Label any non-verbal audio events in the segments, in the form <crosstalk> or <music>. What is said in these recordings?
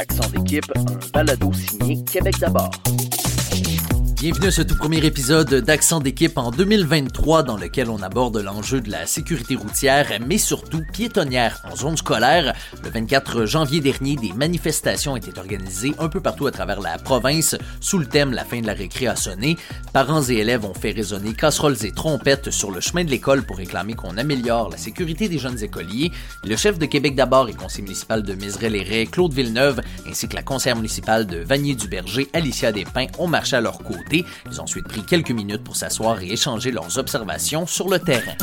Accent d'équipe, un balado signé Québec d'abord. Bienvenue à ce tout premier épisode d'Accent d'équipe en 2023 dans lequel on aborde l'enjeu de la sécurité routière, mais surtout piétonnière en zone scolaire. Le 24 janvier dernier, des manifestations étaient organisées un peu partout à travers la province sous le thème La fin de la récré a. Parents et élèves ont fait résonner casseroles et trompettes sur le chemin de l'école pour réclamer qu'on améliore la sécurité des jeunes écoliers. Le chef de Québec d'abord et conseiller municipal de Mézeray-les-Raies, Claude Villeneuve, ainsi que la conseillère municipale de Vanier-du-Berger, Alicia Despins, ont marché à leur côté. Ils ont ensuite pris quelques minutes pour s'asseoir et échanger leurs observations sur le terrain.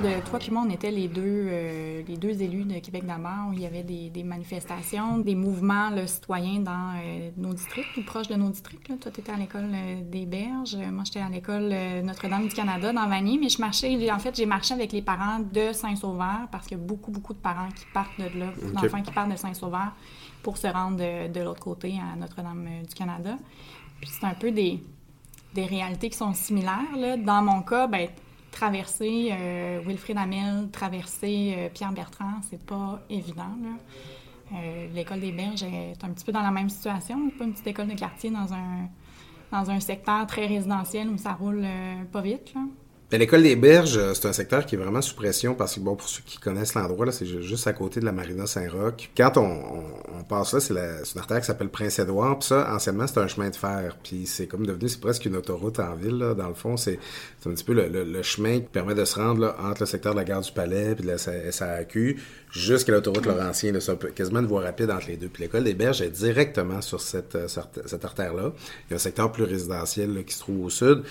Toi et moi, on était les deux, euh, les deux élus de Québec d'abord où il y avait des, des manifestations, des mouvements là, citoyens dans euh, nos districts, tout proche de nos districts. Là. Toi, tu étais à l'école euh, des Berges, moi, j'étais à l'école Notre-Dame du Canada dans Vanier, mais je marchais, en fait, j'ai marché avec les parents de Saint-Sauveur parce qu'il y a beaucoup, beaucoup de parents qui partent de là, d'enfants qui partent de Saint-Sauveur pour se rendre de, de l'autre côté à Notre-Dame du Canada. Puis c'est un peu des, des réalités qui sont similaires. Là. Dans mon cas, ben traverser euh, Wilfrid Amel, traverser euh, Pierre Bertrand, c'est pas évident. Euh, l'école des Berges est un petit peu dans la même situation, pas une petite école de quartier dans un, dans un secteur très résidentiel où ça roule pas vite. L'école des Berges, euh, c'est un secteur qui est vraiment sous pression parce que, bon, pour ceux qui connaissent l'endroit, là, c'est juste à côté de la Marina Saint-Roch. Quand on, on, passe là, c'est une artère qui s'appelle Prince-Édouard. Puis ça, anciennement, c'était un chemin de fer. Puis c'est comme devenu, c'est presque une autoroute en ville, là. Dans le fond, c'est un petit peu le, le, chemin qui permet de se rendre là, entre le secteur de la gare du Palais puis de la SAQ jusqu'à l'autoroute Laurentien. C'est quasiment une voie rapide entre les deux. Puis l'école des Berges est directement sur cette, euh, cette artère-là. Il y a un secteur plus résidentiel qui se trouve au sud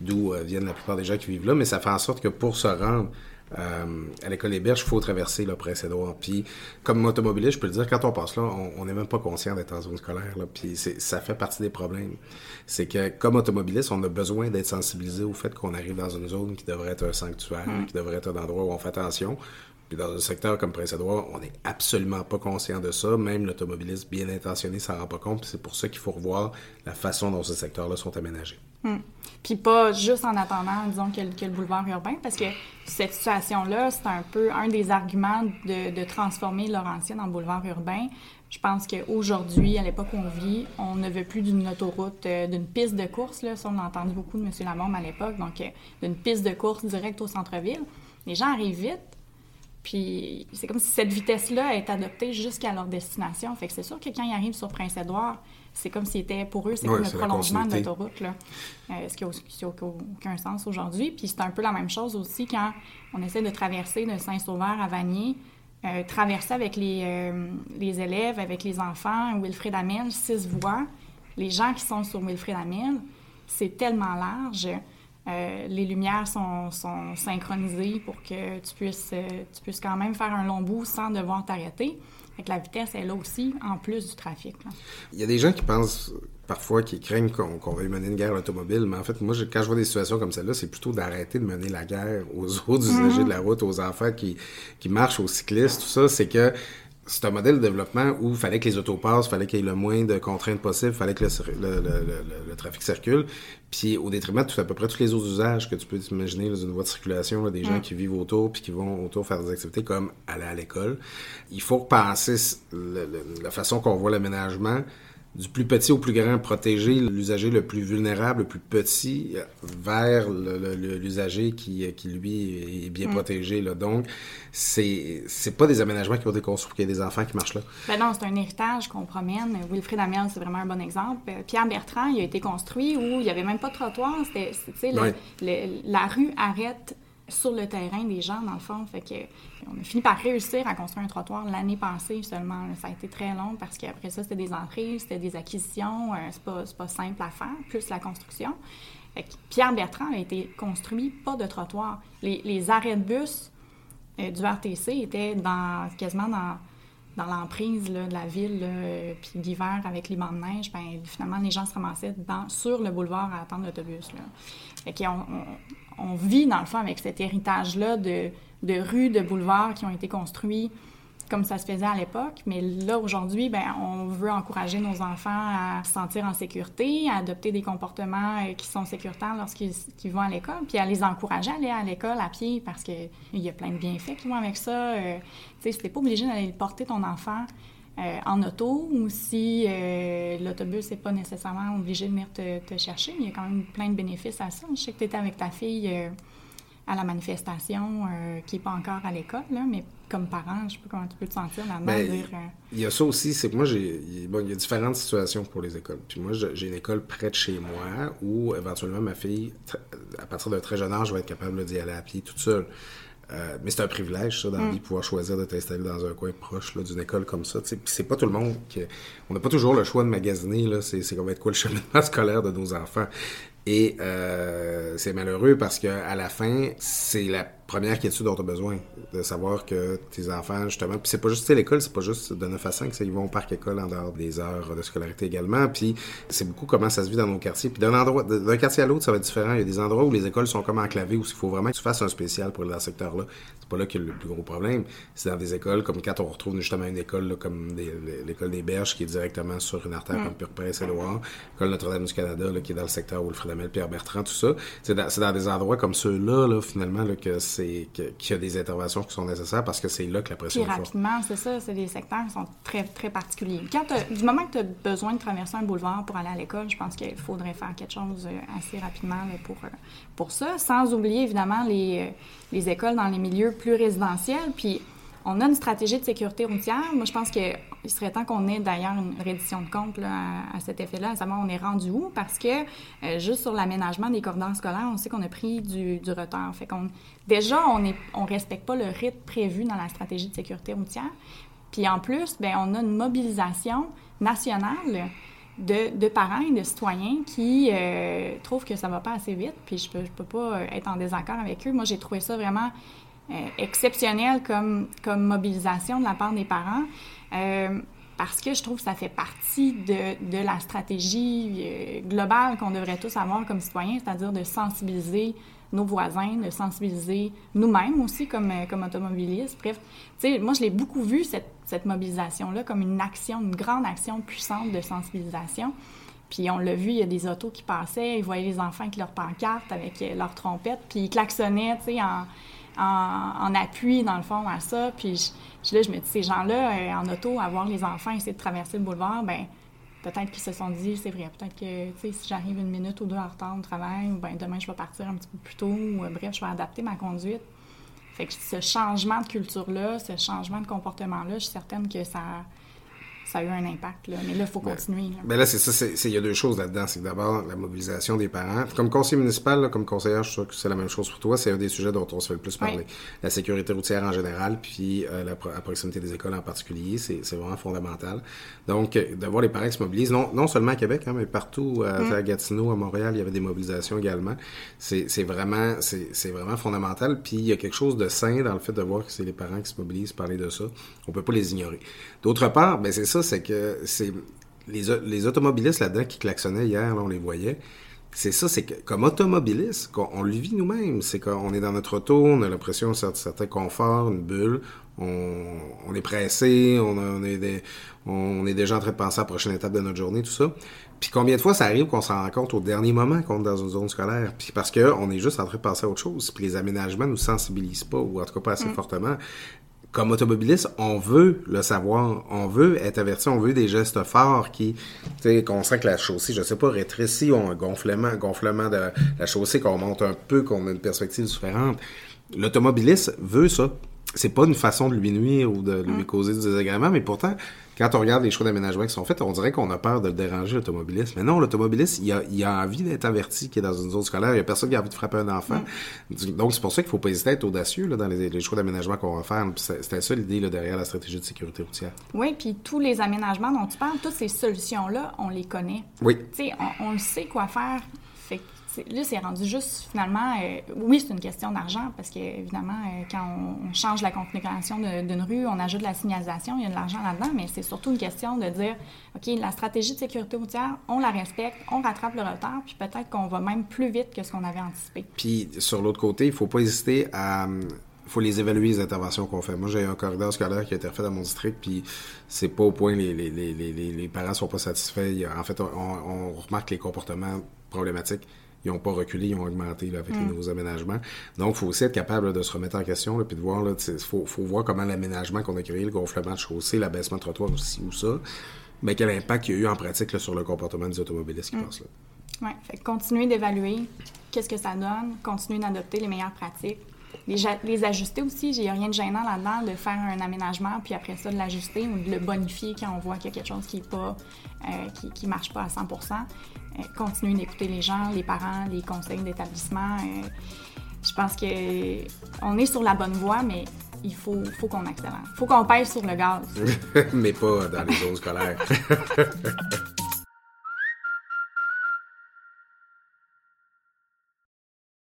d'où euh, viennent la plupart des gens qui vivent là, mais ça fait en sorte que pour se rendre euh, à l'école des Berges, il faut traverser le Prince-Édouard. Puis, comme automobiliste, je peux le dire, quand on passe là, on n'est même pas conscient d'être en zone scolaire. Là, puis, ça fait partie des problèmes. C'est que, comme automobiliste, on a besoin d'être sensibilisé au fait qu'on arrive dans une zone qui devrait être un sanctuaire, mmh. qui devrait être un endroit où on fait attention. Puis dans un secteur comme Prince-Édouard, on n'est absolument pas conscient de ça. Même l'automobiliste bien intentionné s'en rend pas compte. C'est pour ça qu'il faut revoir la façon dont ces secteurs-là sont aménagés. Hmm. Puis pas juste en attendant, disons, que, le boulevard urbain, parce que cette situation-là, c'est un peu un des arguments de, transformer Laurentien en boulevard urbain. Je pense qu'aujourd'hui, à l'époque où on vit, on ne veut plus d'une autoroute, euh, d'une piste de course. Là. Ça, on a entendu beaucoup de M. Lamorme à l'époque. Donc, euh, d'une piste de course directe au centre-ville. Les gens arrivent vite, puis c'est comme si cette vitesse-là est adoptée jusqu'à leur destination. Fait que c'est sûr que quand ils arrivent sur Prince-Édouard, c'est comme si c'était pour eux, c'est comme le prolongement de l'autoroute, là. Euh, ce qui n'a aucun sens aujourd'hui. Puis c'est un peu la même chose aussi quand on essaie de traverser de Saint-Sauveur à Vanier, euh, traverser avec les, euh, les, élèves, avec les enfants, Wilfrid Amel, six voies. Les gens qui sont sur Wilfrid Amel, c'est tellement large. Euh, les lumières sont, synchronisées pour que tu puisses, euh, tu puisses quand même faire un long bout sans devoir t'arrêter. Fait la vitesse est là aussi, en plus du trafic. Il y a des gens qui pensent parfois, qui craignent qu'on va veuille mener une guerre automobile, mais en fait, moi, quand je vois des situations comme celle-là, c'est plutôt d'arrêter de mener la guerre aux autres <laughs> usagers mhm. de la route, aux enfants qui, qui marchent, aux cyclistes, tout ça. C'est que c'est un modèle de développement où il fallait que les autos passent, il fallait qu'il y ait le moins de contraintes possible, il fallait que le, trafic circule, puis au détriment de tout, à peu près tous les autres usages que tu peux imaginer dans une voie de circulation, des gens qui vivent autour puis qui vont autour faire des activités comme aller à l'école. Il faut penser la façon qu'on voit l'aménagement du plus petit au plus grand, protéger l'usager le plus vulnérable, le plus petit, vers l'usager qui, qui, lui, est bien mm. protégé. Là. Donc, c'est pas des aménagements qui ont été construits, qu'il y a des enfants qui marchent là. Ben non, c'est un héritage qu'on promène. Wilfrid Amiel, c'est vraiment un bon exemple. Euh, Pierre Bertrand, il a été construit où il n'y avait même pas de trottoir. C'était, la rue arrête sur le terrain des gens, dans le fond. Que on a fini par réussir à construire un trottoir l'année passée seulement. Ça a été très long parce qu'après ça, c'était des entrées, c'était des acquisitions. Euh, c'est pas, pas simple à faire, plus la construction. Pierre Bertrand a été construit, pas de trottoir. Les, arrêts de bus euh, du RTC étaient dans, quasiment dans, dans l'emprise de la ville. Euh, puis l'hiver, avec les bancs de neige, ben, finalement, les gens se ramassaient sur le boulevard à attendre l'autobus. Fait qu'on on, vit, dans le fond, avec cet héritage-là de, de rues, de boulevards qui ont été construits comme ça se faisait à l'époque. Mais là, aujourd'hui, ben, on veut encourager nos enfants à se sentir en sécurité, à adopter des comportements euh, qui sont sécuritaires lorsqu'ils vont à l'école, puis à les encourager à aller à l'école à pied parce qu'il y a plein de bienfaits qui vont avec ça. Euh, tu sais, si pas obligé d'aller porter ton enfant euh, en auto ou si l'autobus n'est pas nécessairement obligé de venir te, chercher, il y a quand même plein de bénéfices à ça. Je sais que tu étais avec ta fille à la manifestation qui n'est pas encore à l'école, mais comme parent, je sais pas comment tu peux te sentir là-dedans. Ben, euh, il y a ça aussi, c'est que moi, j'ai, bon, il y a différentes situations pour les écoles. Puis moi, j'ai une école près de chez moi où éventuellement ma fille, à partir d'un très jeune âge, va être capable d'y aller à pied toute seule. Euh, mais c'est un privilège, ça, dans mm. pouvoir choisir de t'installer dans un coin proche d'une école comme ça. Puis c'est pas tout le monde qui. On n'a pas toujours le choix de magasiner, là. C'est, c'est va être quoi le cheminement scolaire de nos enfants. Et euh, c'est malheureux parce que à la fin, c'est la première quiétude dont tu as besoin, de savoir que tes enfants, justement, puis c'est pas juste l'école, c'est pas juste de 9 à 5, ils vont au parc école en dehors des heures de scolarité également, puis c'est beaucoup comment ça se vit dans nos quartiers. Puis d'un endroit, d'un quartier à l'autre, ça va être différent. Il y a des endroits où les écoles sont comme enclavées, où il faut vraiment que tu fasses un spécial pour le secteur-là. C'est pas là qu'il y a le plus gros problème. C'est dans des écoles comme quand on retrouve justement une école comme l'école des Berges qui est directement sur une artère comme Pure Édouard, l'école Notre-Dame du Canada qui est dans le secteur Wilfrid Amel, Pierre Bertrand, tout ça. C'est dans, dans, des endroits comme ceux-là, là, finalement, que c'est qu'il y a des interventions qui sont nécessaires parce que c'est là que la pression est forte. rapidement, c'est ça, c'est des secteurs qui sont très, très particuliers. Quand du moment que tu as besoin de traverser un boulevard pour aller à l'école, je pense qu'il faudrait faire quelque chose euh, assez rapidement pour, euh, pour ça, sans oublier évidemment les, euh, les écoles dans les milieux plus résidentiels. Puis on a une stratégie de sécurité routière. Moi, je pense qu'il serait temps qu'on ait d'ailleurs une reddition de compte à, cet effet-là, à savoir on est rendu où, parce que euh, juste sur l'aménagement des corridors scolaires, on sait qu'on a pris du, retard. Déjà, on ne respecte pas le rythme prévu dans la stratégie de sécurité routière. Puis en plus, bien, on a une mobilisation nationale de, parents et de citoyens qui euh, trouvent que ça va pas assez vite. Puis je peux, je peux pas être en désaccord avec eux. Moi, j'ai trouvé ça vraiment exceptionnel comme, comme mobilisation de la part des parents. Euh, parce que je trouve que ça fait partie de, de la stratégie euh, globale qu'on devrait tous avoir comme citoyens, c'est-à-dire de sensibiliser nos voisins, de sensibiliser nous-mêmes aussi comme, comme automobilistes. Bref, moi, je l'ai beaucoup vu, cette, cette mobilisation-là, comme une action, une grande action puissante de sensibilisation. Puis on l'a vu, il y a des autos qui passaient, ils voyaient les enfants avec leurs pancartes, avec leurs trompettes, puis ils klaxonnaient, tu sais, en en, appui, dans le fond, à ça. Puis je, là, je me dis, ces gens-là, euh, en auto, à voir les enfants essayer de traverser le boulevard, ben peut-être qu'ils se sont dit, c'est vrai, peut-être que, tu sais, si j'arrive une minute ou deux en retard au travail, ou ben demain, je vais partir un petit peu plus tôt, ou euh, bref, je vais adapter ma conduite. Fait que ce changement de culture-là, ce changement de comportement-là, je suis certaine que ça ça a eu un impact. Là. Mais là, il faut continuer. Là. Ben là, c'est ça. Il y a deux choses là-dedans. C'est d'abord la mobilisation des parents. Comme conseiller municipal, comme conseillère, je suis sûr que c'est la même chose pour toi. C'est un des sujets dont on se fait le plus parler. La sécurité routière en général, puis euh, la, proximité des écoles en particulier, c'est vraiment fondamental. Donc, euh, de voir les parents qui se mobilisent, non, non seulement à Québec, hein, mais partout, euh, mm. à Gatineau, à Montréal, il y avait des mobilisations également. C'est vraiment, vraiment fondamental. Puis, il y a quelque chose de sain dans le fait de voir que c'est les parents qui se mobilisent, parler de ça. On peut pas les ignorer. D'autre part, ben c'est ça, c'est que c'est les, les, automobilistes là-dedans qui klaxonnaient hier, là, on les voyait. C'est ça, c'est que comme automobiliste, on, le vit nous-mêmes. C'est qu'on est dans notre auto, on a l'impression d'un certain confort, une bulle. On, on est pressé, on, on, est on est déjà en train de penser à la prochaine étape de notre journée, tout ça. Puis combien de fois ça arrive qu'on s'en rend compte au dernier moment qu'on est dans une zone scolaire, puis parce qu'on est juste en train de penser à autre chose, puis les aménagements nous sensibilisent pas, ou en tout cas pas assez mm. fortement comme automobiliste, on veut le savoir, on veut être averti, on veut des gestes forts qui, tu sais, qu'on sent que la chaussée, je sais pas, rétrécit, on un gonflement, gonflement de la chaussée, qu'on monte un peu, qu'on a une perspective différente. L'automobiliste veut ça. C'est pas une façon de lui nuire ou de lui mm. causer du désagrément, mais pourtant, quand on regarde les choix d'aménagement qui sont faits, on dirait qu'on a peur de le déranger, l'automobiliste. Mais non, l'automobiliste, il a, il a envie d'être averti qu'il est dans une zone scolaire. Il n'y a personne qui a envie de frapper un enfant. Mm. Donc, c'est pour ça qu'il ne faut pas hésiter à être audacieux là, dans les, choix d'aménagement qu'on va faire. C'était ça l'idée derrière la stratégie de sécurité routière. Oui, puis tous les aménagements dont tu parles, toutes ces solutions-là, on les connaît. Oui. Tu sais, on, on sait quoi faire. Fait là, c'est rendu juste finalement. Euh, oui, c'est une question d'argent parce que, évidemment, euh, quand on, change la configuration d'une rue, on ajoute de la signalisation, il y a de l'argent là-dedans, mais c'est surtout une question de dire OK, la stratégie de sécurité routière, on la respecte, on rattrape le retard, puis peut-être qu'on va même plus vite que ce qu'on avait anticipé. Puis, sur l'autre côté, il ne faut pas hésiter à faut les évaluer, les interventions qu'on fait. Moi, j'ai un corridor scolaire qui a été refait dans mon district, puis c'est pas au point les, les, les, les parents sont pas satisfaits. En fait, on, on remarque les comportements problématiques ils n'ont pas reculé, ils ont augmenté là, avec les nouveaux aménagements. Donc, il faut aussi être capable de se remettre en question, puis de voir, il faut, faut, voir comment l'aménagement qu'on a créé, le gonflement de chaussée, l'abaissement de trottoir aussi ou ça, mais quel impact il y a eu en pratique sur le comportement des automobilistes qui passent là. Oui, fait continuer d'évaluer qu'est-ce que ça donne, continuer d'adopter les meilleures pratiques, les, les ajuster aussi. Il n'y a rien de gênant là-dedans de faire un aménagement, puis après ça, de l'ajuster ou de le bonifier quand on voit qu'il y a quelque chose qui ne euh, qui, qui marche pas à 100% euh, continuer d'écouter les gens, les parents, les conseils d'établissement. Euh, je pense que on est sur la bonne voie, mais il faut, faut qu'on accélère. Il faut qu'on pèse sur le gaz. <laughs> mais pas dans les zones scolaires. <laughs>